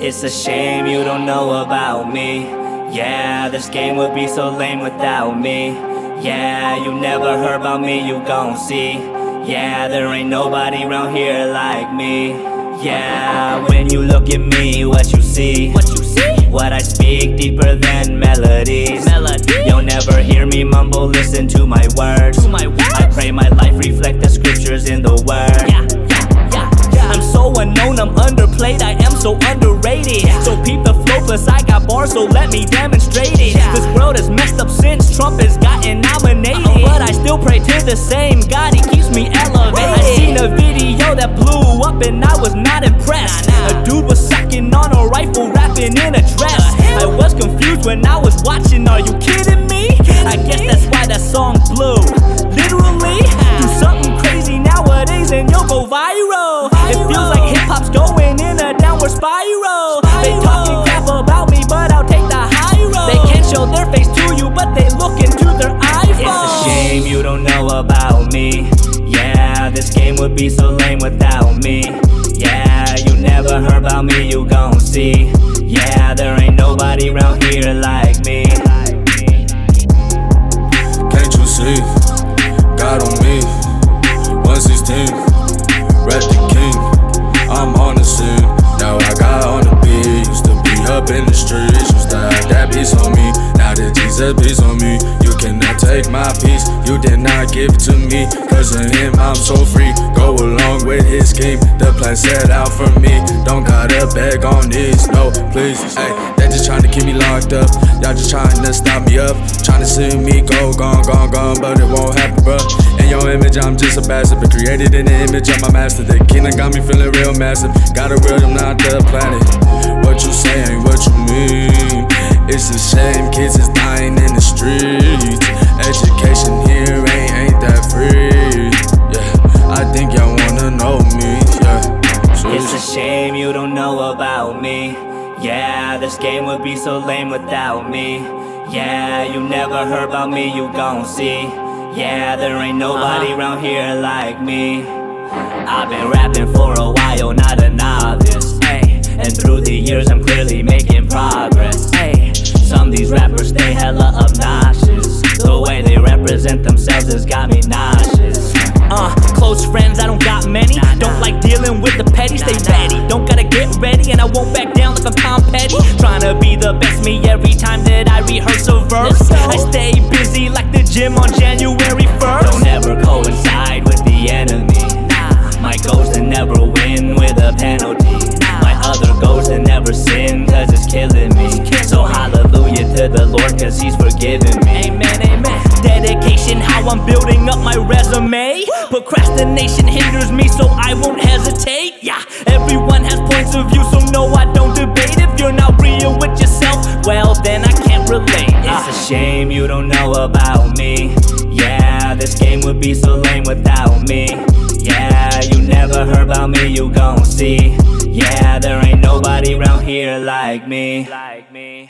It's a shame you don't know about me. Yeah, this game would be so lame without me. Yeah, you never heard about me, you gon' see. Yeah, there ain't nobody around here like me. Yeah, when you look at me, what you see? What you see? What I speak deeper than melodies. Melody. You'll never hear me mumble, listen to my words. To my words. I pray my life reflect the scriptures in the word. Yeah, yeah, yeah, yeah. I'm so unknown, I'm underplayed, I am so underrated. Plus I got bars, so let me demonstrate it. Yeah. This world has messed up since Trump has gotten nominated. Uh-oh. But I still pray to the same God, He keeps me elevated. I seen a video that blew up and I was not impressed. Nah, nah. A dude was sucking on a rifle, rapping in a dress. Hell? I was confused when I was watching, are you kidding me? I guess that's why that song blew. Literally, do something crazy nowadays and you'll go viral. You don't know about me. Yeah, this game would be so lame without me. Yeah, you never heard about me, you gon' see. Yeah, there ain't nobody around here like me. Can't you see? God on me. 116. Rap the king. I'm on the scene. Now I got on the beat. Used to be up in the streets. Piece on me. You cannot take my peace. You did not give it to me. Cause of him, I'm so free. Go along with his scheme. The plan set out for me. Don't gotta beg on this. No, please. Hey, they just trying to keep me locked up. Y'all just trying to stop me up. Trying to see me go, gone, gone, gone. But it won't happen, bruh. In your image, I'm just a bastard. But created in the image of my master. The kingdom got me feeling real massive. Got a rhythm, not the planet. What you say ain't what you mean. It's a shame kids is dying shame you don't know about me. Yeah, this game would be so lame without me. Yeah, you never heard about me, you gon' see. Yeah, there ain't nobody around here like me. I've been rapping for a while, not a novice. Ay. And through the years, I'm clearly making progress. Ay. Some these rappers stay hella obnoxious. The way they represent themselves has got me nauseous. Uh, close friends, the petty, stay ready. Don't gotta get ready, and I won't back down like I'm Tom Petty. Trying to be the best me every time that I rehearse a verse. I stay busy like the gym on January 1st. Don't ever coincide with the enemy. My goal's to never win with a penalty. My other goal's to never sin, cause it's killing me. So hallelujah to the Lord, cause he's forgiven me. Amen, amen. Dedication, how I'm building up my resume. Procrastination hinders me, so I won't hesitate. Yeah, everyone has points of view, so no, I don't debate. If you're not real with yourself, well, then I can't relate. It's a shame you don't know about me. Yeah, this game would be so lame without me. Yeah, you never heard about me, you gon' see. Yeah, there ain't nobody around here like me. like me.